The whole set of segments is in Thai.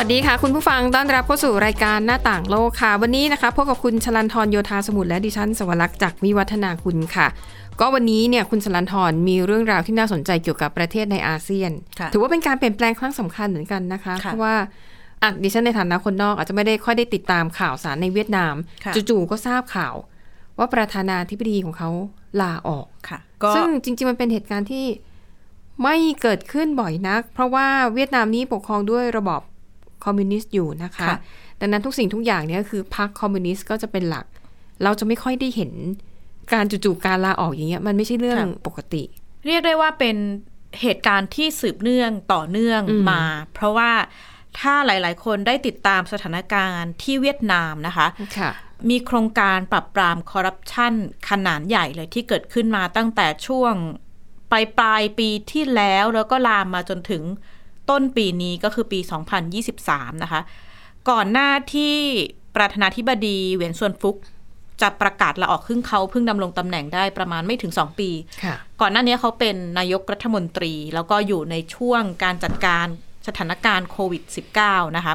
วัสดีค่ะ คุณผู้ฟังต้อนรับเข้าสู่รายการหน้าต่างโลกค่ะ วันนี้นะคะพบกับคุณชลันทรโยธาสมุทรและดิฉันสวรักษ์จากวิวัฒนาคุณค่ะ ก็วันนี้เนี่ยคุณชลันทรมีเรื่องราวที่น่าสนใจเกี่ยวกับประเทศในอาเซียนค่ะถือว่าเป็นการเปลี่ยนแปลงครั้งสำคัญเหมือนกันนะคะค่ะเพราะว่าอะดิฉันในฐานะคนนอกอาจจะไม่ได้ค่อยได้ติดตามข่าวสารในเวียดนามค่ะจู่ๆก็ทราบข่าว ว่าประธานาธิบดีของเขาลาออกค่ะก็ซึ่งจริง ๆ มันเป็นเหตุการณ์ที่ไม่เกิดขึ้นบ่อยนัก เพราะว่าเวียดนามนี้ปกครองด้วยระบอบ คอมมิวนิสต์อยู่นะคะค่ะดังนั้นทุกสิ่งทุกอย่างเนี่ยคือพรรคคอมมิวนิสต์ก็จะเป็นหลัก เราจะไม่ค่อยได้เห็นการจู่ๆการลาออกอย่างเงี้ยมันไม่ใช่เรื่องปกติ เรียกได้ว่าเป็นเหตุการณ์ที่สืบเนื่องต่อเนื่องอืมมา เพราะว่าถ้าหลาย ๆ คนได้ติดตามสถานการณ์ที่เวียดนามนะคะค่ะมีโครงการปรับปรามคอร์รัปชันขนาดใหญ่เลยที่เกิดขึ้นมาตั้งแต่ช่วงปลายปลายปีที่แล้วแล้วก็ลามมาจนถึง ต้นปีนี้ก็คือปี 2023 นะคะ ก่อนหน้าที่ประธานาธิบดีเหวียนซวนฟุกจะประกาศลาออกครึ่งเขาเพิ่งดำรงตำแหน่งได้ประมาณไม่ถึง2ปีค่ะก่อนหน้านี้เขาเป็นนายกรัฐมนตรี แล้วก็อยู่ในช่วงการจัดการสถานการณ์โควิด -19 นะคะ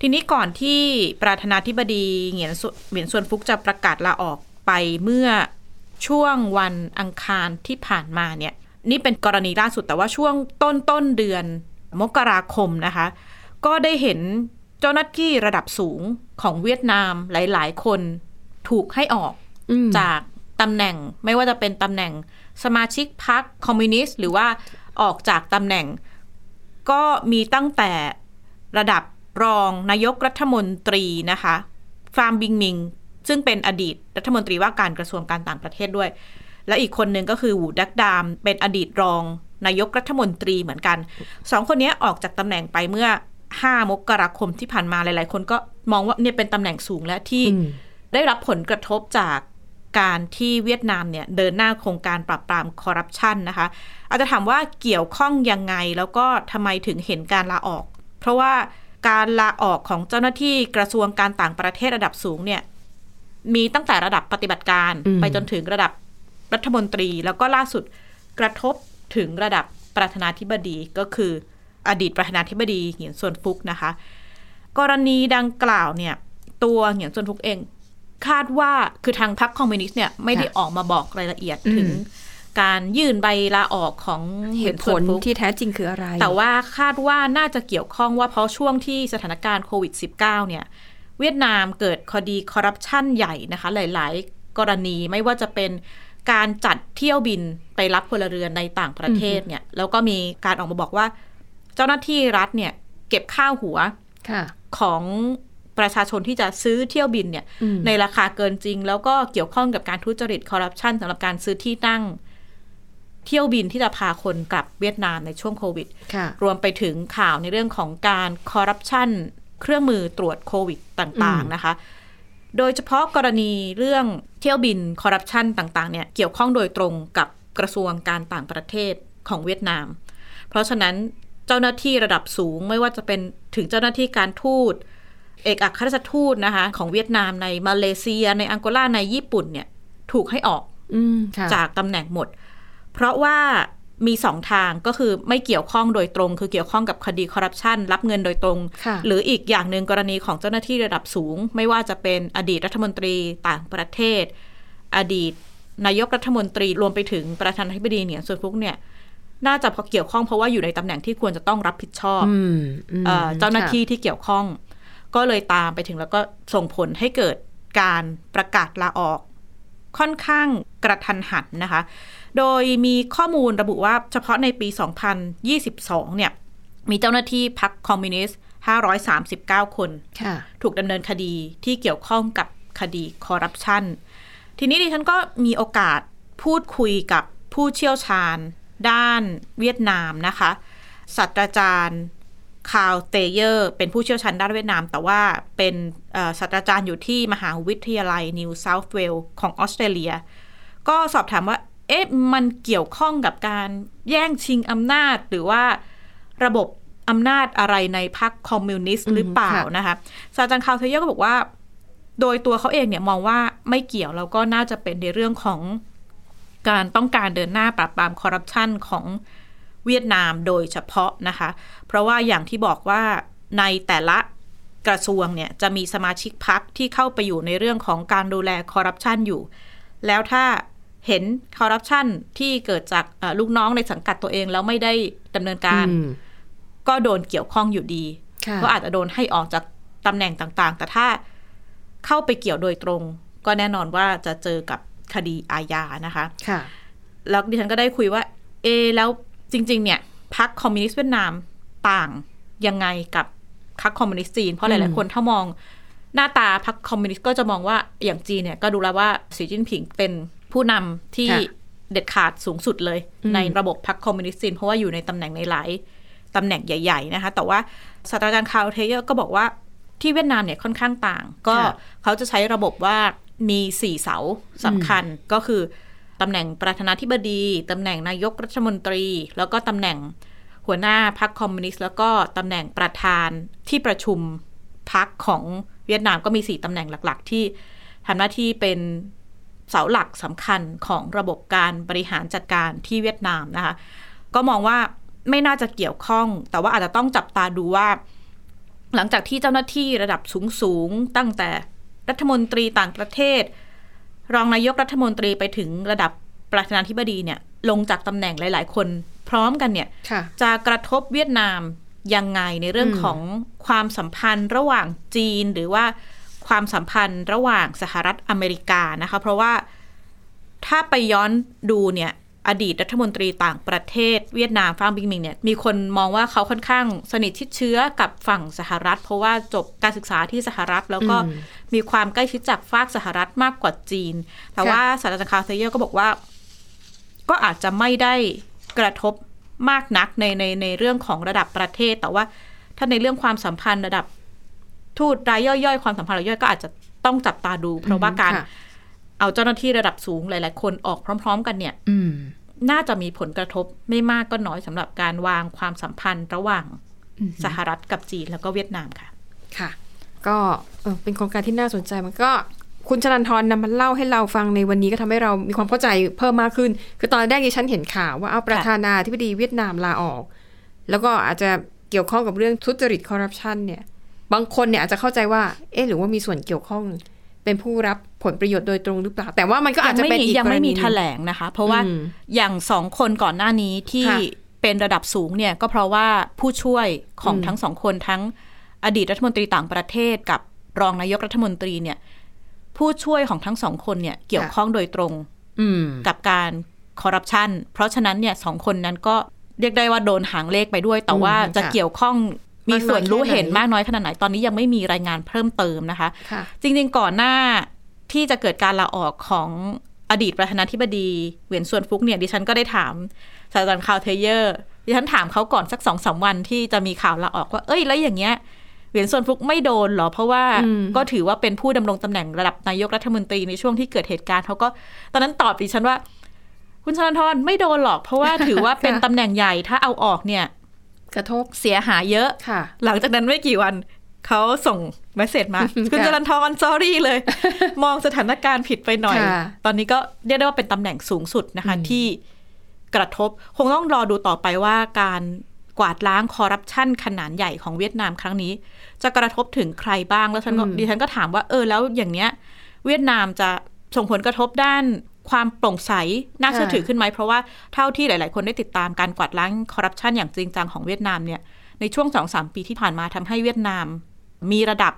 ทีนี้ก่อนที่ประธานาธิบดีเหงียนสุเหวียนซวนฟุกจะประกาศลาออกไปเมื่อช่วงวันอังคารที่ผ่านมาเนี่ย นี่เป็นกรณีล่าสุดแต่ว่าช่วงต้นต้นเดือน มกราคมนะคะ ก็ได้เห็นเจ้าหน้าที่ระดับสูงของเวียดนามหลาย ๆ คนถูกให้ออกอืมจากตำแหน่งไม่ว่าจะเป็นตำแหน่งสมาชิกพรรคคอมมิวนิสต์หรือว่าออกจากตำแหน่ง ก็มีตั้งแต่ระดับรองนายกรัฐมนตรีนะคะ ฟาร์มบิงมิง ซึ่งเป็นอดีตรัฐมนตรีว่าการกระทรวงการต่างประเทศด้วย และอีกคนหนึ่งก็คือหูดักดาม เป็นอดีตรองนายกรัฐมนตรีเหมือนกันสองคนนี้ออกจากตำแหน่งไปเมื่อ 5 มกราคมที่ผ่านมาหลาย ๆ คนก็มองว่าเนี่ยเป็นตำแหน่งสูงและที่อืมได้รับผลกระทบจากการที่เวียดนามเนี่ยเดินหน้าโครงการปราบปรามคอร์รัปชันนะคะ อาจจะถามว่าเกี่ยวข้องยังไงแล้วก็ทำไมถึงเห็นการลาออก เพราะว่าการลาออกของเจ้าหน้าที่กระทรวงการต่างประเทศระดับสูงเนี่ยมีตั้งแต่ระดับปฏิบัติการอืมไปจนถึงระดับรัฐมนตรี แล้วก็ล่าสุดกระทบ ถึงระดับประธานาธิบดีก็คืออดีตประธานาธิบดีเหงียนซวนฟุกนะคะ กรณีดังกล่าวเนี่ย ตัวเหงียนซวนฟุกเอง คาดว่าคือทางพรรคคอมมิวนิสต์เนี่ยไม่ได้ค่ะออกมาบอกรายละเอียดอืมถึงการยื่นใบลาออกของเหตุผซวลนฟุกที่แท้จริงคืออะไร แต่ว่าคาดว่าน่าจะเกี่ยวข้องว่าเพราะช่วงที่สถานการณ์โควิด -19 เนี่ย เวียดนามเกิดคดีคอร์รัปชันใหญ่นะคะ หลาย ๆ กรณีไม่ว่าจะเป็น การจัดเที่ยวบินไปรับพลเรือนในต่างประเทศเนี่ย แล้วก็มีการออกมาบอกว่า เจ้าหน้าที่รัฐเนี่ย เก็บข้าวหัวค่ะของประชาชนที่จะซื้อเที่ยวบินเนี่ยอืมในราคาเกินจริง แล้วก็เกี่ยวข้องกับการทุจริตคอร์รัปชันสำหรับการซื้อที่นั่ง เที่ยวบินที่จะพาคนกลับเวียดนามในช่วงโควิดค่ะรวมไปถึงข่าวในเรื่องของการคอร์รัปชันเครื่องมือตรวจโควิดต่างอืมๆนะคะ โดยเฉพาะกรณีเรื่องเที่ยวบินคอร์รัปชันต่างๆเนี่ยเกี่ยวข้องโดยตรงกับกระทรวงการต่างประเทศของเวียดนาม เพราะฉะนั้นเจ้าหน้าที่ระดับสูงไม่ว่าจะเป็นถึงเจ้าหน้าที่การทูต เอกอัครราชทูตนะคะ ของเวียดนามในมาเลเซียในอังโกลาในญี่ปุ่นเนี่ย ถูกให้ออกอืมค่ะจากตำแหน่งหมด เพราะว่า มีสองทางก็คือไม่เกี่ยวข้องโดยตรง คือเกี่ยวข้องกับคดีคอร์รัปชันรับเงินโดยตรงค่ะหรืออีกอย่างหนึ่งกรณีของเจ้าหน้าที่ระดับสูง ไม่ว่าจะเป็นอดีตรัฐมนตรีต่างประเทศ อดีตนายกรัฐมนตรีรวมไปถึงประธานาธิบดีเนี่ยส่วนฟุกเนี่ยน่าจะพอเกี่ยวข้องเพราะว่าอยู่ในตำแหน่งที่ควรจะต้องรับผิดชอบอืมอืมเอ่อเจ้าหน้าค่ะที่ที่เกี่ยวข้อง ก็เลยตามไปถึงแล้วก็ส่งผลให้เกิดการประกาศลาออก ค่อนข้างกระทันหันนะคะ โดยมีข้อมูลระบุว่าเฉพาะในปี 2022 เนี่ย มีเจ้าหน้าที่พรรคคอมมิวนิสต์ 539 คนค่ะถูกดำเนินคดีที่เกี่ยวข้องกับคดีคอร์รัปชัน ทีนี้ดิฉันก็มีโอกาสพูดคุยกับผู้เชี่ยวชาญ ด้านเวียดนามนะคะศาสตราจารย์คาร์ลเทเยอร์ เป็นผู้เชี่ยวชาญด้านเวียดนาม แต่ว่าเป็นเอ่อศาสตราจารย์อยู่ที่มหาวิทยาลัยนิวเซาท์เวลของออสเตรเลีย ก็สอบถามว่า เอ๊ะมันเกี่ยวข้องกับการแย่งชิงอำนาจ หรือว่าระบบอำนาจอะไรในพรรคคอมมิวนิสต์หรือเปล่าค่ะนะคะศาสตราจารย์คาร์ลเทเยอร์ก็บอกว่า โดยตัวเขาเองเนี่ยมองว่าไม่เกี่ยวแล้วก็น่าจะเป็นในเรื่องของการต้องการเดินหน้าปราบปรามคอร์รัปชันของเวียดนามโดยเฉพาะนะคะ เพราะว่าอย่างที่บอกว่าในแต่ละกระทรวงเนี่ยจะมีสมาชิกพรรคที่เข้าไปอยู่ในเรื่องของการดูแลคอร์รัปชันอยู่ แล้วถ้า เห็นคอร์รัปชันที่เกิดจากเอ่อลูกน้องในสังกัดตัวเองแล้วไม่ได้ดำเนินการอืมก็โดนเกี่ยวข้องอยู่ดีค่ะก็อาจจะโดนให้ออกจากตำแหน่งต่างๆ แต่ถ้าเข้าไปเกี่ยวโดยตรง ก็แน่นอนว่าจะเจอกับคดีอาญานะคะค่ะแล้วดิฉันก็ได้คุยว่า เอะแล้วจริง ๆ เนี่ยพรรคคอมมิวนิสต์เวียดนามต่างยังไงกับพรรคคอมมิวนิสต์จีน เพราะหลาย ๆ คนถ้ามองหน้าตาพรรคคอมมิวนิสต์ก็จะมองว่าอย่างจีนเนี่ยก็ดูแล้วว่าสีจิ้นผิงเป็น ผู้นำที่ค่ะเด็ดขาดสูงสุดเลยอืมในระบบพรรคคอมมิวนิสต์จีนเพราะว่าอยู่ในตำแหน่งในหลายตำแหน่งใหญ่ ๆ นะคะ แต่ว่าศาสตราจารย์คาร์ลเทเยอร์ก็บอกว่าที่เวียดนามเนี่ยค่อนข้างต่าง ก็ค่ะเขาจะใช้ระบบว่ามีสี่เสาสำคัญก็คือตำแหน่งประธานาธิบดีตำแหน่งนายกรัฐมนตรี แล้วก็ตำแหน่งหัวหน้าพรรคคอมมิวนิสต์แล้วก็ตำแหน่งประธานที่ประชุมพรรคของเวียดนามก็มีสี่ตำแหน่งหลัก ๆ ที่ทำหน้าที่เป็น เสาหลักสำคัญของระบบการบริหารจัดการที่เวียดนามนะคะ ก็มองว่าไม่น่าจะเกี่ยวข้อง แต่ว่าอาจจะต้องจับตาดูว่า หลังจากที่เจ้าหน้าที่ระดับสูงๆ ตั้งแต่รัฐมนตรีต่างประเทศ รองนายกรัฐมนตรีไปถึงระดับประธานาธิบดีเนี่ย ลงจากตำแหน่งหลาย ๆ คนพร้อมกันเนี่ยะจะกระทบเวียดนามยังไงในเรื่องอของความสัมพันธ์ระหว่างจีนหรือว่า ความสัมพันธ์ระหว่างสหรัฐอเมริกานะคะ เพราะว่าถ้าไปย้อนดูเนี่ยอดีตรัฐมนตรีต่างประเทศเวียดนามฟางบิงมิงเนี่ยมีคนมองว่าเขาค่อนข้างสนิทชิดเชื้อกับฝั่งสหรัฐ เพราะว่าจบการศึกษาที่สหรัฐ แล้วก็อืมมีความใกล้ชิดจากฝากสหรัฐมากกว่าจีน แต่ค่ะว่าศาสตราจารย์คาร์ลเทเยอร์ก็บอกว่า ก็อาจจะไม่ได้กระทบมากนักในในในเรื่องของระดับประเทศ แต่ว่าถ้าในเรื่องความสัมพันธ์ระดับ ทูตรายย่อยๆ ความสัมพันธ์รายย่อยก็อาจจะต้องจับตาดู เพราะว่าการค่ะเอาเจ้าหน้าที่ระดับสูงหลายๆ คนออกพร้อม ๆ กันเนี่ยอืมน่าจะมีผลกระทบไม่มากก็น้อยสำหรับการวางความสัมพันธ์ระหว่างอืมสหรัฐกับจีนแล้วก็เวียดนามค่ะ ค่ะ ก็เออเป็นโครงการที่น่าสนใจมันก็คุณชลันทรนำมาเล่าให้เราฟังในวันนี้ก็ทำให้เรามีความเข้าใจเพิ่มมากขึ้น คือตอนแรกที่ฉันเห็นข่าวว่าเอาประธานาธิบดีเวียดนามลาออก แล้วก็อาจจะเกี่ยวข้องกับเรื่องทุจริตคอร์รัปชันเนี่ย บางคนเนี่ยอาจจะเข้าใจว่า เอ๊ะหรือว่ามีส่วนเกี่ยวข้องเป็นผู้รับผลประโยชน์โดยตรงหรือเปล่า แต่ว่ามันก็อาจจะเป็นอีกยังไม่มีกรณีหนึ่แถลงนะคะ เพราะว่าอืมอย่างสองคนก่อนหน้านี้ที่ค่ะเป็นระดับสูงเนี่ยก็เพราะว่าผู้ช่วยของอืมทั้งสองคนทั้งอดีตรัฐมนตรีต่างประเทศกับรองนายกรัฐมนตรีเนี่ย ผู้ช่วยของทั้งสองคนเนี่ยเกี่ยวข้องโดยตรงอืมกับการคอร์รัปชันเพราะฉะนั้นเนี่ยสองคนนั้นก็เรียกได้ว่าโดนหางเลขไปด้วย แต่ว่าอืมจะค่ะเกี่ยวข้อง มีมากน้อยส่วนรู้แค่ไหนเห็นมากน้อยขนาดไหนตอนนี้ยังไม่มีรายงานเพิ่มเติมนะคะค่ะจริงๆก่อนหน้าที่จะเกิดการลาออกของอดีตประธานาธิบดีเหวียนซวนฟุกเนี่ยดิฉันก็ได้ถามศาสตราจารย์คาร์ลเทเยอร์ดิฉันถามเขาก่อนสักสองสามวันที่จะมีข่าวลาออกว่า เอ้ยแล้วอย่างเงี้ยเหวียนซวนฟุกไม่โดนเหรอ เพราะว่าอืมก็ถือว่าเป็นผู้ดำรงตำแหน่งระดับนายกรัฐมนตรีในช่วงที่เกิดเหตุการณ์เขาก็ตอนนั้นตอบดิฉันว่า คุณชลันทรไม่โดนหรอก เพราะว่าถือว่าเป็นค่ะตำแหน่งใหญ่ถ้าเอาออกเนี่ย กระทบเสียหายเยอะค่ะ หลังจากนั้นไม่กี่วันเขาส่งเมสเซจมา คุณค่ะจรันทร s อรี่เลย มองสถานการณ์ผิดไปหน่อยค่ะตอนนี้ก็เรียกได้ว่าเป็นตำแหน่งสูงสุดนะคะอืมที่กระทบคงต้องรอดูต่อไปว่าการกวาดล้างคอร์รัปชันขนาดใหญ่ของเวียดนามครั้งนี้ จะกระทบถึงใครบ้างแล้วฉันก็อืมดิฉันก็ถามว่าเออแล้วอย่างเนี้ย เวียดนามจะส่งผลกระทบด้าน ความโปร่งใส น่าเชื่อถือขึ้นไหม เพราะว่าเท่าที่หลาย ๆ คนได้ติดตามการกวาดล้างคอร์รัปชันอย่างจริงจังของเวียดนามเนี่ยในช่วงสองสามปีที่ผ่านมาทำให้เวียดนาม มีระดับ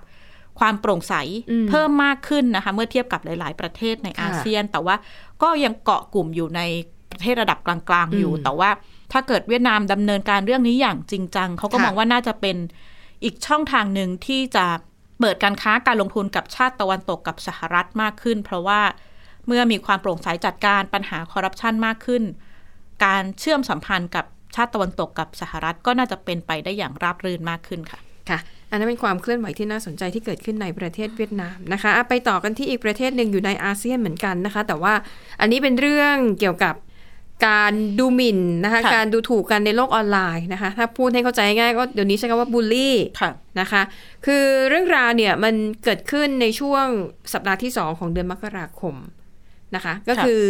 ความโปร่งใสอืมเพิ่มมากขึ้นนะคะ เมื่อเทียบกับหลาย ๆ ประเทศในค่ะอาเซียน แต่ว่าก็ยังเกาะกลุ่มอยู่ในประเทศระดับกลางๆอยู่อืมแต่ว่าถ้าเกิดเวียดนามดำเนินการเรื่องนี้อย่างจริงจังเขาก็ค่ะมองว่าน่าจะเป็นอีกช่องทางหนึ่งที่จะเปิดการค้าการลงทุนกับชาติตะวันตกกับสหรัฐมากขึ้น เพราะว่า เมื่อมีความโปร่งใสจัดการปัญหาคอร์รัปชันมากขึ้น การเชื่อมสัมพันธ์กับชาติตะวันตกกับสหรัฐก็น่าจะเป็นไปได้อย่างราบรื่นมากขึ้นค่ะค่ะ อันนั้นเป็นความเคลื่อนไหวที่น่าสนใจที่เกิดขึ้นในประเทศเวียดนามนะคะอะไปต่อกันที่อีกประเทศหนึ่งอยู่ในอาเซียนเหมือนกันนะคะ แต่ว่าอันนี้เป็นเรื่องเกี่ยวกับการดูหมิ่นนะคะค่ะการดูถูกกันในโลกออนไลน์นะคะ ถ้าพูดให้เข้าใจง่ายๆก็เดี๋ยวนี้ใช้คำว่าบูลลี่ค่ะนะคะ คือเรื่องราวเนี่ยมันเกิดขึ้นในช่วงสัปดาห์ที่ 2 ของเดือนมกราคม นะคะ ก็ค่ะคือ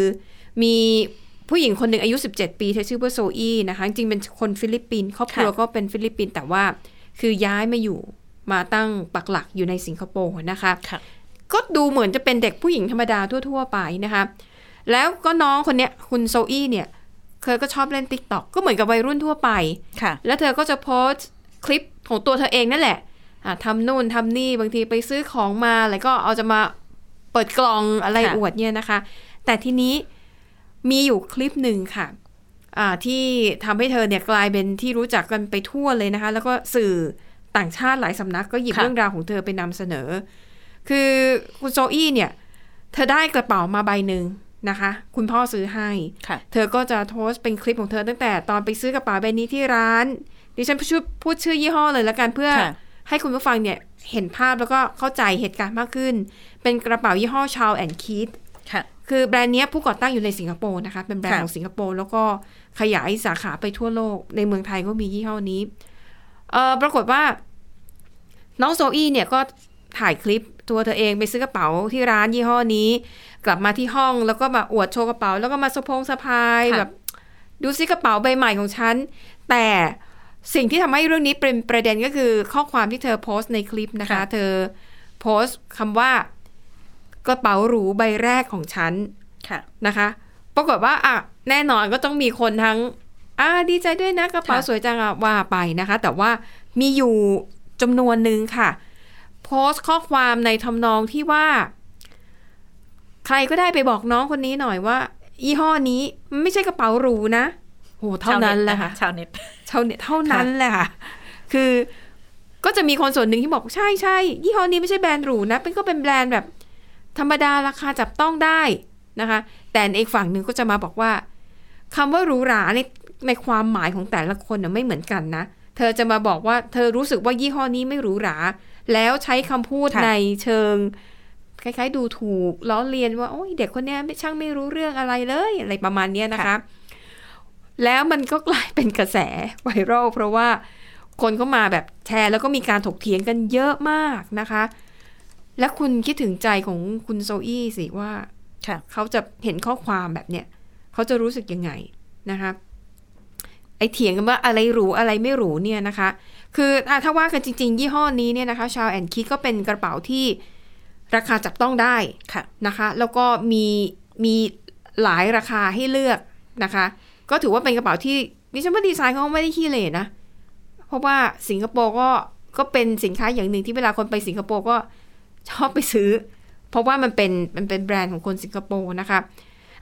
มีผู้หญิงคนหนึ่งอายุ 17 ปีเธอชื่อว่าโซอี้นะคะ จริงๆเป็นคนฟิลิปปินส์ครอบครัวก็เป็นฟิลิปปินส์แต่ว่าคือย้ายมาอยู่มาตั้งปักหลักอยู่ในสิงคโปร์นะคะค่ะก็ดูเหมือนจะเป็นเด็กผู้หญิงธรรมดาทั่ว ๆ ไปนะคะ แล้วก็น้องคนเนี้ยคุณโซอี้เนี่ยเธอก็ชอบเล่น TikTok ก็เหมือนกับวัยรุ่นทั่วไปค่ะแล้วเธอก็จะโพสต์คลิปของตัวเธอเองนั่นแหละอะทำนู่นทำนี่บางทีไปซื้อของมา แล้วก็เอาจะมาเปิดกล่องอะไรค่ะอวดเนี่ยนะคะ แต่ทีนี้มีอยู่คลิปหนึ่งค่ะอ่าที่ทำให้เธอเนี่ยกลายเป็นที่รู้จักกันไปทั่วเลยนะคะ แล้วก็สื่อต่างชาติหลายสำนักก็หยิบค่ะเรื่องราวของเธอไปนำเสนอ คือคุณโซอี้เนี่ย เธอได้กระเป๋ามาใบหนึ่งนะคะ คุณพ่อซื้อให้ค่ะเธอก็จะโพสต์เป็นคลิปของเธอตั้งแต่ตอนไปซื้อกระเป๋าใบนี้ที่ร้าน ดิฉันพูดพูดชื่อยี่ห้อเลยละกันเพื่อค่ะ ให้คุณผู้ฟังเนี่ยเห็นภาพแล้วก็เข้าใจเหตุการณ์มากขึ้น เป็นกระเป๋ายี่ห้อชาวแอนคีดค่ะคือแบรนด์เนี้ยผู้ก่อตั้งอยู่ในสิงคโปร์นะคะ เป็นแบรนด์ค่ะของสิงคโปร์แล้วก็ขยายสาขาไปทั่วโลก ในเมืองไทยก็มียี่ห้อนี้ เออปรากฏว่า น้องโซอี้เนี่ยก็ถ่ายคลิปตัวเธอเองไปซื้อกระเป๋าที่ร้านยี่ห้อนี้ กลับมาที่ห้องแล้วก็มาอวดโชว์กระเป๋า แล้วก็มาสะพงสะพายค่ะแบบ ดูซิกระเป๋าใบใหม่ของฉัน แต่ สิ่งที่ทำให้เรื่องนี้เป็นประเด็นก็คือข้อความที่เธอโพสต์ในคลิปนะคะ เธอโพสต์คำว่ากระเป๋าหรูใบแรกของฉันค่ะนะคะ ปรากฏว่าอะแน่นอนก็ต้องมีคนทั้งอ่าดีใจด้วยนะกระเป๋าค่ะสวยจังอะว่าไปนะคะ แต่ว่ามีอยู่จำนวนหนึ่งค่ะ โพสต์ข้อความในทำนองที่ว่า ใครก็ได้ไปบอกน้องคนนี้หน่อยว่า ยี่ห้อนี้มันไม่ใช่กระเป๋าหรูนะ โหเท่านั้นแหละค่ะชาวเน็ตเท่าเน็ตเท่านั้นแหละค่ะ คือก็จะมีคนส่วนหนึ่งที่บอกใช่ใช่ยี่ห้อนี้ไม่ใช่แบรนด์หรูนะเป็นก็เป็นแบรนด์แบบ ธรรมดาราคาจับต้องได้นะคะ แต่อีกฝั่งหนึ่งก็จะมาบอกว่าคำว่าหรูหราในในความหมายของแต่ละคนน่ะไม่เหมือนกันนะ เธอจะมาบอกว่าเธอรู้สึกว่ายี่ห้อนี้ไม่หรูหรา แล้วใช้คำพูดค่ะในเชิงคล้ายๆ ดูถูกล้อเลียนว่าโอ้ยเด็กคนเนี้ยไม่ช่างไม่รู้เรื่องอะไรเลยอะไรประมาณเนี้ยนะคะค่ะ แล้วมันก็กลายเป็นกระแสไวรัลเพราะว่าคนเข้ามาแบบแชร์แล้วก็มีการถกเถียงกันเยอะมากนะคะ และคุณคิดถึงใจของคุณโซอี้สิว่าค่ะเขาจะเห็นข้อความแบบเนี้ยเขาจะรู้สึกยังไงนะคะไอเถียงกันว่าอะไรหรูอะไรไม่หรูเนี่ยนะคะ คืออะถ้าว่ากันจริง ๆ ยี่ห้อนี้เนี่ยนะคะชาวแอนคิดก็เป็นกระเป๋าที่ราคาจับต้องได้ค่ะนะคะ แล้วก็มีมีหลายราคาให้เลือกนะคะ ก็ถือว่าเป็นกระเป๋าที่ดิฉันว่าดีไซน์เขาไม่ได้ขี้เหร่นะ เพราะว่าสิงคโปร์ก็ก็เป็นสินค้าอย่างหนึ่งที่เวลาคนไปสิงคโปร์ก็ชอบไปซื้อ เพราะว่ามันเป็นมันเป็นแบรนด์ของคนสิงคโปร์นะคะ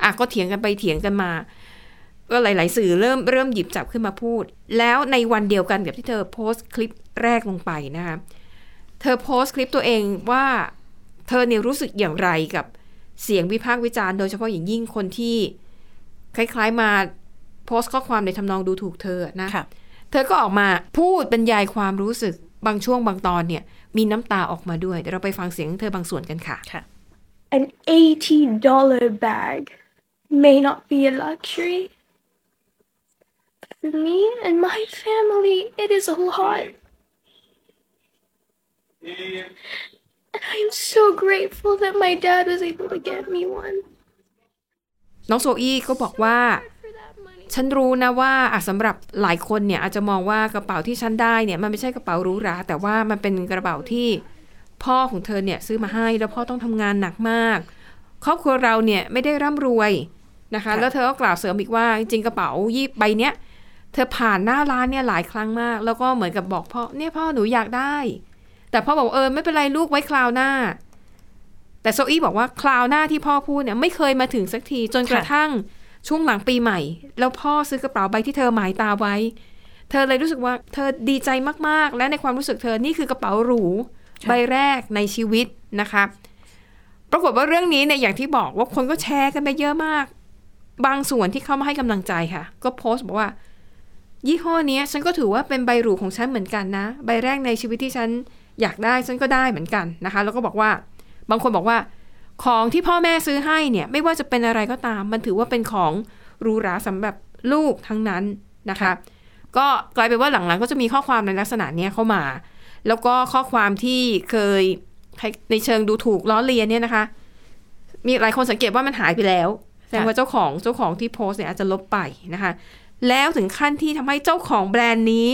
อะก็เถียงกันไปเถียงกันมา ก็หลาย ๆ สื่อเริ่มเริ่มหยิบจับขึ้นมาพูด แล้วในวันเดียวกันกับที่เธอโพสต์คลิปแรกลงไปนะคะเธอโพสต์คลิปตัวเองว่าเธอเนี่ยรู้สึกอย่างไรกับเสียงวิพากษ์วิจารณ์โดยเฉพาะอย่างยิ่งคนที่ คล้าย ๆ มา โพสต์ข้อความในทำนองดูถูกเธอนะค่ะเธอก็ออกมาพูดบรรยายความรู้สึกบางช่วงบางตอนเนี่ยมีน้ำตาออกมาด้วยเดี๋ยวเราไปฟังเสียงเธอบางส่วนกันค่ะค่ะ An $80 bag may not be a luxury. But for me and my family, it is a lot. And I am so grateful that my dad was able to get me one. น้องโซอี้ก็บอกว่า For that money. ฉันรู้นะว่าอะสำหรับหลายคนเนี่ยอาจจะมองว่ากระเป๋าที่ฉันได้เนี่ยมันไม่ใช่กระเป๋าหรูหราแต่ว่ามันเป็นกระเป๋าที่พ่อของเธอเนี่ยซื้อมาให้แล้วพ่อต้องทำงานหนักมาก ครอบครัวเราเนี่ยไม่ได้ร่ำรวยนะคะค่ะแล้วเธอก็กล่าวเสริมอีกว่าจริงๆกระเป๋ายี่ใบเนี้ยเธอผ่านหน้าร้านเนี่ยหลายครั้งมาก แล้วก็เหมือนกับบอกพ่อเนี่ยพ่อหนูอยากได้ แต่พ่อบอกเออไม่เป็นไรลูกไว้คราวหน้า แต่โซอี้บอกว่าคราวหน้าที่พ่อพูดเนี่ยไม่เคยมาถึงสักทีจนกระทั่ง ช่วงหลังปีใหม่ แล้วพ่อซื้อกระเป๋าใบที่เธอหมายตาไว้ เธอเลยรู้สึกว่าเธอดีใจมากๆ และในความรู้สึกเธอนี่คือกระเป๋าหรูค่ะใบแรกในชีวิตนะคะปรากฏว่าเรื่องนี้เนี่ยอย่างที่บอกว่าคนก็แชร์กันไปเยอะมาก บางส่วนที่เข้ามาให้กำลังใจค่ะ ก็โพสต์บอกว่า ยี่ห้อเนี้ยฉันก็ถือว่าเป็นใบหรูของฉันเหมือนกันนะ ใบแรกในชีวิตที่ฉันอยากได้ฉันก็ได้เหมือนกันนะคะ แล้วก็บอกว่า บางคนบอกว่า ของที่พ่อแม่ซื้อให้เนี่ยไม่ว่าจะเป็นอะไรก็ตาม มันถือว่าเป็นของหรูหราสำหรับลูกทั้งนั้นนะคะ ก็กลายเป็นว่าหลังๆ ก็จะมีข้อความในลักษณะเนี้ยเข้ามา แล้วก็ข้อความที่เคยในเชิงดูถูกล้อเลียนเนี่ยนะคะ มีหลายคนสังเกตว่ามันหายไปแล้วแสดงว่าเจ้าของเจ้าของที่โพสต์เนี่ยอาจจะลบไปนะคะ แล้วถึงขั้นที่ทำให้เจ้าของแบรนด์นี้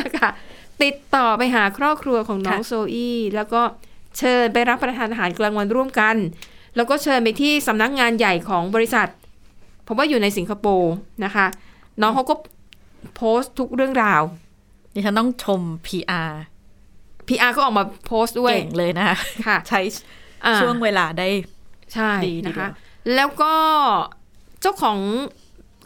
นะคะ ติดต่อไปหาครอบครัวของน้องค่ะโซอี้แล้วก็ เชิญไปรับประทานอาหารกลางวันร่วมกัน แล้วก็เชิญไปที่สำนักงานใหญ่ของบริษัทผมว่าอยู่ในสิงคโปร์นะคะ น้องเขาก็โพสต์ทุกเรื่องราวดิฉันต้องชม PR PR ก็ออกมาโพสต์ด้วยเก่งเลยนะคะค่ะใช้อ่าช่วงเวลาได้ใช่ดีทีนะเดีคะยวแล้วก็เจ้าของ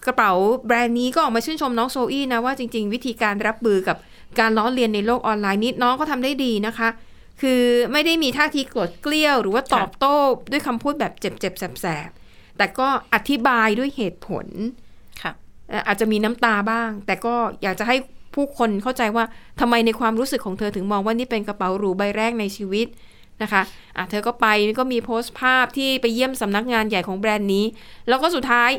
กระเป๋าแบรนด์นี้ก็ออกมาชื่นชมน้องโซอี้นะว่าจริง ๆ วิธีการรับมือกับการล้อเลียนในโลกออนไลน์นี้น้องก็ทำได้ดีนะคะ คือไม่ได้มีท่าทีโกรธเกลี้ยว หรือว่าตอบโต้ด้วยคำพูดแบบเจ็บๆแสบๆแต่ก็อธิบายด้วยเหตุผลค่ะเอ่ออาจจะมีน้ำตาบ้าง แต่ก็อยากจะให้ผู้คนเข้าใจว่าทำไมในความรู้สึกของเธอถึงมองว่านี่เป็นกระเป๋าหรูใบแรกในชีวิตนะคะอะเธอก็ไปก็มีโพสต์ภาพที่ไปเยี่ยมสำนักงานใหญ่ของแบรนด์นี้ แล้วก็สุดท้าย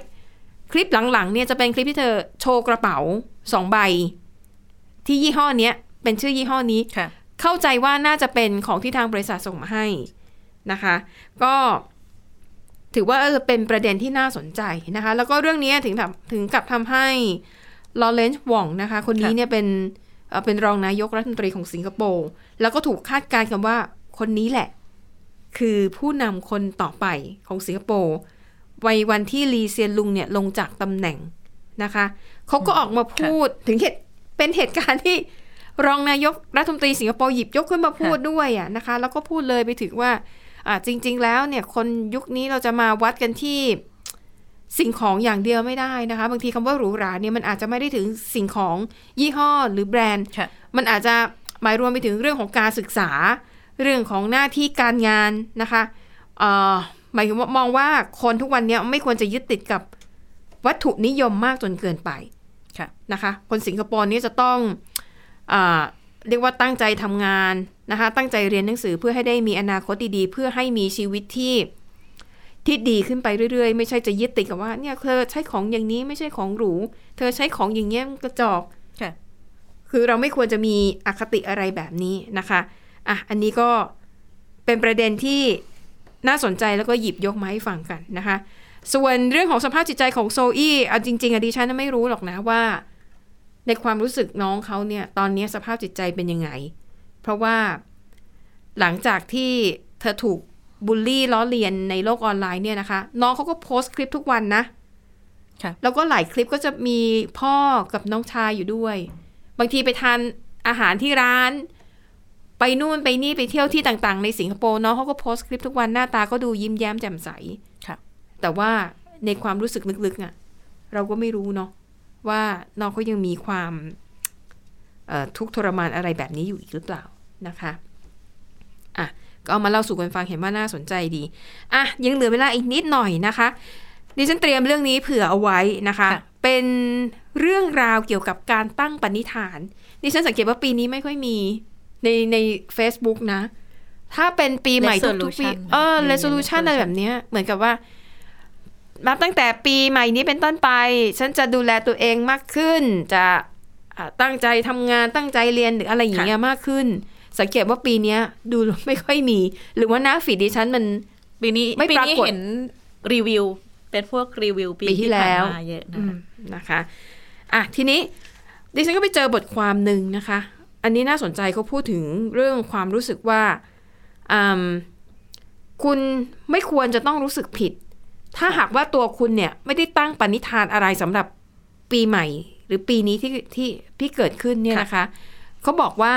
คลิปหลังๆเนี่ยจะเป็นคลิปที่เธอโชว์กระเป๋าสองใบ ที่ยี่ห้อเนี้ยเป็นชื่อยี่ห้อนี้ค่ะ เข้าใจว่าน่าจะเป็นของที่ทางบริษัทส่งมาให้นะคะ ก็ถือว่าเออเป็นประเด็นที่น่าสนใจนะคะ แล้วก็เรื่องนี้ถึงถึงกับทำให้ลอเรนซ์หวองนะคะ คนนี้เนี่ยเป็นเอ่อเป็นรองนายกรัฐมนตรีของสิงคโปร์แล้วก็ถูกคาดการณ์กันว่าคนนี้แหละ คือผู้นำคนต่อไปของสิงคโปร์ในวันที่ลีเซียนลุงเนี่ยลงจากตำแหน่งนะคะเขาก็ออกมาพูดถึงเหตุเป็นเหตุการณ์ที่ รองนายกรัฐมนตรีสิงคโปร์หยิบยกขึ้นมาพูดด้วยอะนะคะ แล้วก็พูดเลยไปถึงว่าอ่าจริง ๆ แล้วเนี่ยคนยุคนี้เราจะมาวัดกันที่สิ่งของอย่างเดียวไม่ได้นะคะ บางทีคำว่าหรูหราเนี่ยมันอาจจะไม่ได้ถึงสิ่งของยี่ห้อหรือแบรนด์ค่ะมันอาจจะหมายรวมไปถึงเรื่องของการศึกษา เรื่องของหน้าที่การงานนะคะเอ่อหมายถึงว่ามองว่าคนทุกวันเนี้ยไม่ควรจะยึดติดกับวัตถุนิยมมากจนเกินไปค่ะนะคะ คนสิงคโปร์นี่จะต้องอา เรียกว่าตั้งใจทำงานนะคะ ตั้งใจเรียนหนังสือเพื่อให้ได้มีอนาคตดีๆ เพื่อให้มีชีวิตที่ที่ดีขึ้นไปเรื่อยๆ ไม่ใช่จะยึดติดกับว่าเนี่ยเธอใช้ของอย่างนี้ไม่ใช่ของหรู เธอใช้ของอย่างเงี้ยมันกระจอกค่ะคือเราไม่ควรจะมีอคติอะไรแบบนี้นะคะอะอันนี้ก็เป็นประเด็นที่น่าสนใจแล้วก็หยิบยกมาให้ฟังกันนะคะ ส่วนเรื่องของสภาพจิตใจของโซอี้เอาจริงๆอะดิฉันไม่รู้หรอกนะว่า ในความรู้สึกน้องเขาเนี่ยตอนนี้สภาพจิตใจเป็นยังไง เพราะว่าหลังจากที่เธอถูกบูลลี่ล้อเลียนในโลกออนไลน์เนี่ยนะคะ น้องเขาก็โพสต์คลิปทุกวันนะค่ะแล้วก็หลายคลิปก็จะมีพ่อกับน้องชายอยู่ด้วย บางทีไปทานอาหารที่ร้าน ไปนู่นไปนี่ไปเที่ยวที่ต่างๆ ในสิงคโปร์น้องเขาก็โพสต์คลิปทุกวันหน้าตาก็ดูยิ้มแย้มแจ่มใสค่ะแต่ว่าในความรู้สึกลึกๆอะ่ะ เราก็ไม่รู้เนาะ ว่าน้องเขายังมีความเอ่อทุกข์ทรมานอะไรแบบนี้อยู่อีกหรือเปล่านะคะอะก็เอามาเล่าสู่กันฟังเห็นว่าน่าสนใจดีอะยังเหลือเวลาอีกนิดหน่อยนะคะดิฉันเตรียมเรื่องนี้เผื่อเอาไว้นะคะค่ะเป็นเรื่องราวเกี่ยวกับการตั้งปณิธานดิฉันสังเกตว่าปีนี้ไม่ค่อยมีในใน Facebook นะ ถ้าเป็นปีใหม่ทุกๆปี Resolution เออมี resolution อะไร resolution แบบเนี้ยเหมือนกับว่า นับตั้งแต่ปีใหม่นี้เป็นต้นไป ฉันจะดูแลตัวเองมากขึ้น จะอ่าตั้งใจทำงานตั้งใจเรียนหรืออะไรอย่างเงี้ยมากขึ้น สังเกตว่าปีเนี้ยดูไม่ค่อยมี หรือว่าหน้าฟีดดิฉันมันปีนี้ไม่ปีปรานี้กฏเห็นรีวิว เป็นพวกรีวิวปีปีที่ที่ผ่านแล้วมาเยอะนะอืคะมนะคะอะทีนี้ดิฉันก็ไปเจอบทความหนึ่งนะคะ อันนี้น่าสนใจเขาพูดถึงเรื่องความรู้สึกว่าอืมคุณไม่ควรจะต้องรู้สึกผิด ถ้าหากว่าตัวคุณเนี่ยไม่ได้ตั้งปณิธานอะไรสำหรับปีใหม่ หรือปีนี้ที่ที่ที่เกิดขึ้นเนี่ยนะคะเขาบอกว่า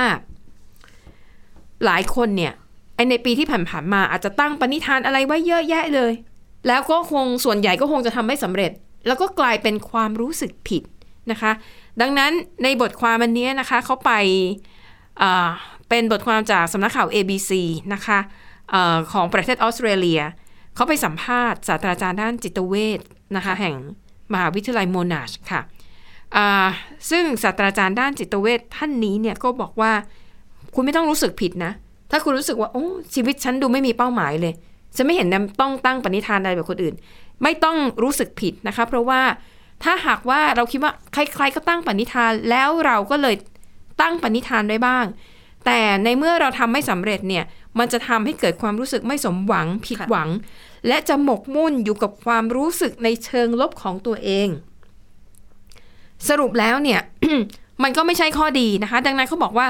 หลายคนเนี่ยไอในปีที่ผ่านๆมาอาจจะตั้งปณิธานอะไรไว้เยอะแยะเลย แล้วก็คงส่วนใหญ่ก็คงจะทำไม่สำเร็จ แล้วก็กลายเป็นความรู้สึกผิดนะคะ ดังนั้นในบทความอันเนี้ยนะคะเขาไปอ่าเป็นบทความจากสำนักข่าว ABC นะคะเออของประเทศออสเตรเลีย เขาไปสัมภาษณ์ศาสตราจารย์ด้านจิตเวชนะคะ แห่งมหาวิทยาลัยโมนาชค่ะอ่าซึ่งศาสตราจารย์ด้านจิตเวชท่านนี้เนี่ยก็บอกว่าคุณไม่ต้องรู้สึกผิดนะ ถ้าคุณรู้สึกว่าโอ้ชีวิตฉันดูไม่มีเป้าหมายเลยฉันไม่เห็นนะต้องตั้งปณิธานอะไรแบบคนอื่น ไม่ต้องรู้สึกผิดนะคะ เพราะว่าถ้าหากว่าเราคิดว่าใคร ๆ ก็ตั้งปณิธานแล้วเราก็เลยตั้งปณิธานไว้บ้าง แต่ในเมื่อเราทำไม่สำเร็จเนี่ย มันจะทำให้เกิดความรู้สึกไม่สมหวังผิดหวัง และจะหมกมุ่นอยู่กับความรู้สึกในเชิงลบของตัวเอง สรุปแล้วเนี่ย มันก็ไม่ใช่ข้อดีนะคะ ดังนั้นเขาบอกว่า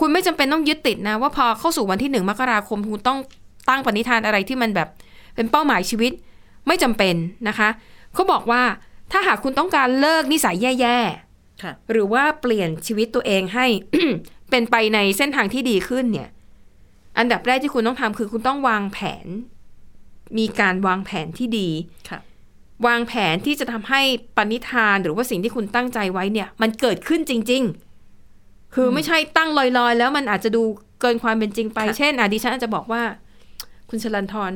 คุณไม่จำเป็นต้องยึดติดนะว่าพอเข้าสู่วันที่หนึ่งมกราคมคุณต้องตั้งปณิธานอะไรที่มันแบบเป็นเป้าหมายชีวิตไม่จำเป็นนะคะเขาบอกว่าถ้าหากคุณต้องการเลิกนิสัยแย่ค่ะๆหรือว่าเปลี่ยนชีวิตตัวเองให้เป็นไปในเส้นทางที่ดีขึ้นเนี่ย อันดับแรกที่คุณต้องทำคือคุณต้องวางแผน มีการวางแผนที่ดีค่ะวางแผนที่จะทำให้ปณิธานหรือว่าสิ่งที่คุณตั้งใจไว้เนี่ย มันเกิดขึ้นจริง ๆ คือไม่ใช่ตั้งลอยๆ แล้วมันอาจจะดูเกินความเป็นจริงไปค่ะเช่นอะดิฉันอาจจะบอกว่า คุณชลันทร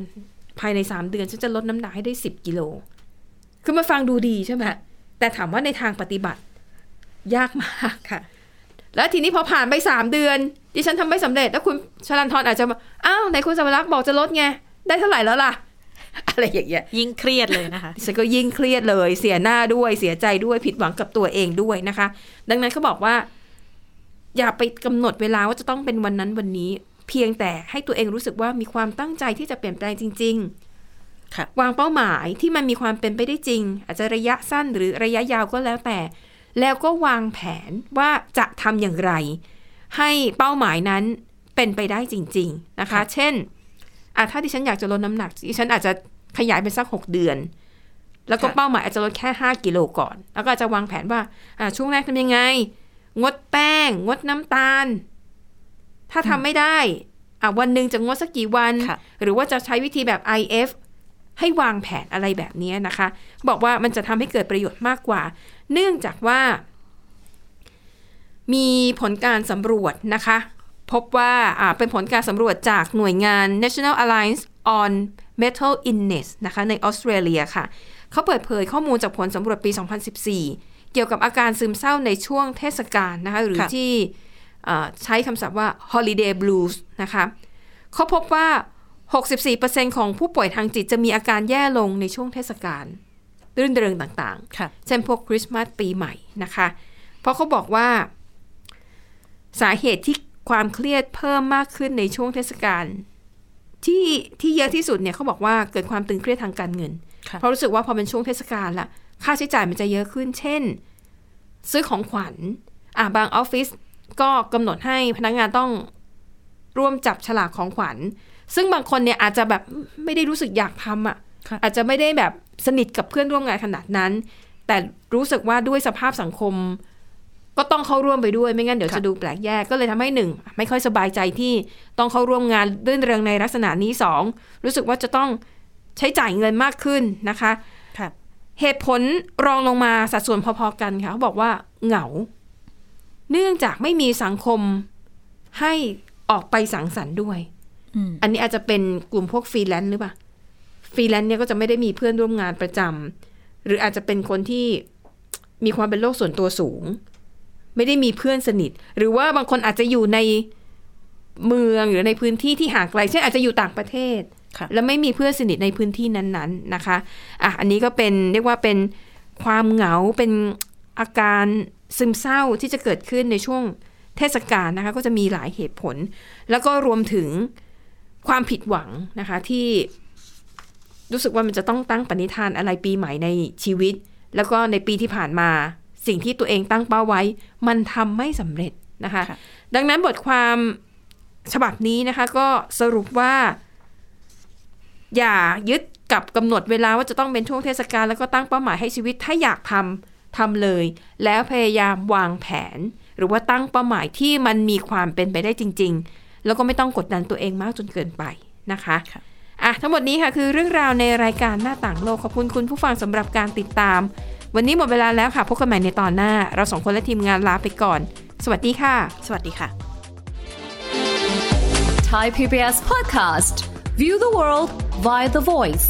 ภายในสามเดือนฉันจะลดน้ำหนักให้ได้สิบกิโล คือมาฟังดูดีใช่ไหมแต่ถามว่าในทางปฏิบัติ ยากมากค่ะ แล้วทีนี้พอผ่านไปสามเดือน ดิฉันทำไม่สำเร็จ แล้วคุณชลันทรอาจจะมาอ้าวไหนคุณสวรักษ์บอกจะลดไง ได้เท่าไหร่แล้วล่ะ อะไรอย่างเงี้ย ยิ่งเครียดเลยนะคะดิฉันก็ยิ่งเครียดเลย เสียหน้าด้วยเสียใจด้วยผิดหวังกับตัวเองด้วยนะคะ ดังนั้นเขาบอกว่า อย่าไปกำหนดเวลาว่าจะต้องเป็นวันนั้นวันนี้ เพียงแต่ให้ตัวเองรู้สึกว่ามีความตั้งใจที่จะเปลี่ยนแปลงจริงๆค่ะวางเป้าหมายที่มันมีความเป็นไปได้จริง อาจจะระยะสั้นหรือระยะยาวก็แล้วแต่ แล้วก็วางแผนว่าจะทำอย่างไร ให้เป้าหมายนั้นเป็นไปได้จริง ๆนะคะ เช่นอะถ้าดิฉันอยากจะลดน้ำหนักดิฉันอาจจะขยายเป็นสักหกเดือน แล้วก็ค่ะเป้าหมายอาจจะลดแค่ห้ากิโลก่อน แล้วก็อาจจะวางแผนว่าอะช่วงแรกทำยังไง งดแป้ง งดน้ำตาล ถ้าทำไม่ได้อะวันหนึ่งจะงดสักกี่วันค่ะหรือว่าจะใช้วิธีแบบ IF ให้วางแผนอะไรแบบนี้นะคะ บอกว่ามันจะทำให้เกิดประโยชน์มากกว่า เนื่องจากว่า มีผลการสำรวจนะคะ พบว่าอ่าเป็นผลการสำรวจจากหน่วยงาน National Alliance on Mental Illness นะคะในออสเตรเลียค่ะ เขาเปิดเผยข้อมูลจากผลสำรวจปี 2014 เกี่ยวกับอาการซึมเศร้าในช่วงเทศกาลนะคะ หรือค่ะที่อ่าใช้คำศัพท์ว่า holiday blues นะคะ เขาพบว่า 64%ของผู้ป่วยทางจิตจะมีอาการแย่ลงในช่วงเทศกาลรื่นเริงต่างค่ะๆเช่นพวกคริสต์มาสปีใหม่นะคะ เพราะเขาบอกว่า สาเหตุที่ความเครียดเพิ่มมากขึ้นในช่วงเทศกาลที่ที่เยอะที่สุดเนี่ยเขาบอกว่าเกิดความตึงเครียดทางการเงินค่ะเพราะรู้สึกว่าพอเป็นช่วงเทศกาลละค่าใช้จ่ายมันจะเยอะขึ้น เช่น ซื้อของขวัญอะบางออฟฟิศก็กำหนดให้พนักงานต้องร่วมจับฉลากของขวัญ ซึ่งบางคนเนี่ยอาจจะแบบไม่ได้รู้สึกอยากทำอะค่ะ อาจจะไม่ได้แบบสนิทกับเพื่อนร่วมงานขนาดนั้น แต่รู้สึกว่าด้วยสภาพสังคม ก็ต้องเข้าร่วมไปด้วยไม่งั้นเดี๋ยวค่ะจะดูแปลกแยกก็เลยทำให้หนึ่งไม่ค่อยสบายใจที่ต้องเข้าร่วมงานรื่นเริงในลักษณะนี้สองรู้สึกว่าจะต้องใช้จ่ายเงินมากขึ้นนะคะค่ะเหตุผลรองลงมาสัดส่วนพอๆกันค่ะเขาบอกว่าเหงา เนื่องจากไม่มีสังคมให้ออกไปสังสรรค์ด้วยอืมอันนี้อาจจะเป็นกลุ่มพวกฟรีแลนซ์หรือเปล่าฟรีแลนซ์เนี่ยก็จะไม่ได้มีเพื่อนร่วมงานประจำหรืออาจจะเป็นคนที่มีความเป็นโลกส่วนตัวสูง ไม่ได้มีเพื่อนสนิท หรือว่าบางคนอาจจะอยู่ในเมืองหรือในพื้นที่ที่ห่างไกลเช่นอาจจะอยู่ต่างประเทศค่ะแล้วไม่มีเพื่อนสนิทในพื้นที่นั้นๆนะคะอะอันนี้ก็เป็นเรียกว่าเป็นความเหงาเป็นอาการซึมเศร้าที่จะเกิดขึ้นในช่วงเทศกาลนะคะก็จะมีหลายเหตุผล แล้วก็รวมถึงความผิดหวังนะคะที่รู้สึกว่ามันจะต้องตั้งปณิธานอะไรปีใหม่ในชีวิต แล้วก็ในปีที่ผ่านมา สิ่งที่ตัวเองตั้งเป้าไว้ มันทำไม่สำเร็จนะคะค่ะดังนั้นบทความฉบับนี้นะคะ ก็สรุปว่า อย่ายึดกับกำหนดเวลาว่าจะต้องเป็นช่วงเทศกาลแล้วก็ตั้งเป้าหมายให้ชีวิตถ้าอยากทำทำเลย แล้วพยายามวางแผน หรือว่าตั้งเป้าหมายที่มันมีความเป็นไปได้จริง ๆ แล้วก็ไม่ต้องกดดันตัวเองมากจนเกินไปนะคะค่ะอะทั้งหมดนี้ค่ะคือเรื่องราวในรายการหน้าต่างโลกขอบคุณคุณผู้ฟังสำหรับการติดตาม วันนี้หมดเวลาแล้วค่ะ พบกันใหม่ในตอนหน้า เราสองคนและทีมงานลาไปก่อน สวัสดีค่ะ สวัสดีค่ะ Thai PBS podcast. View the world via the voice.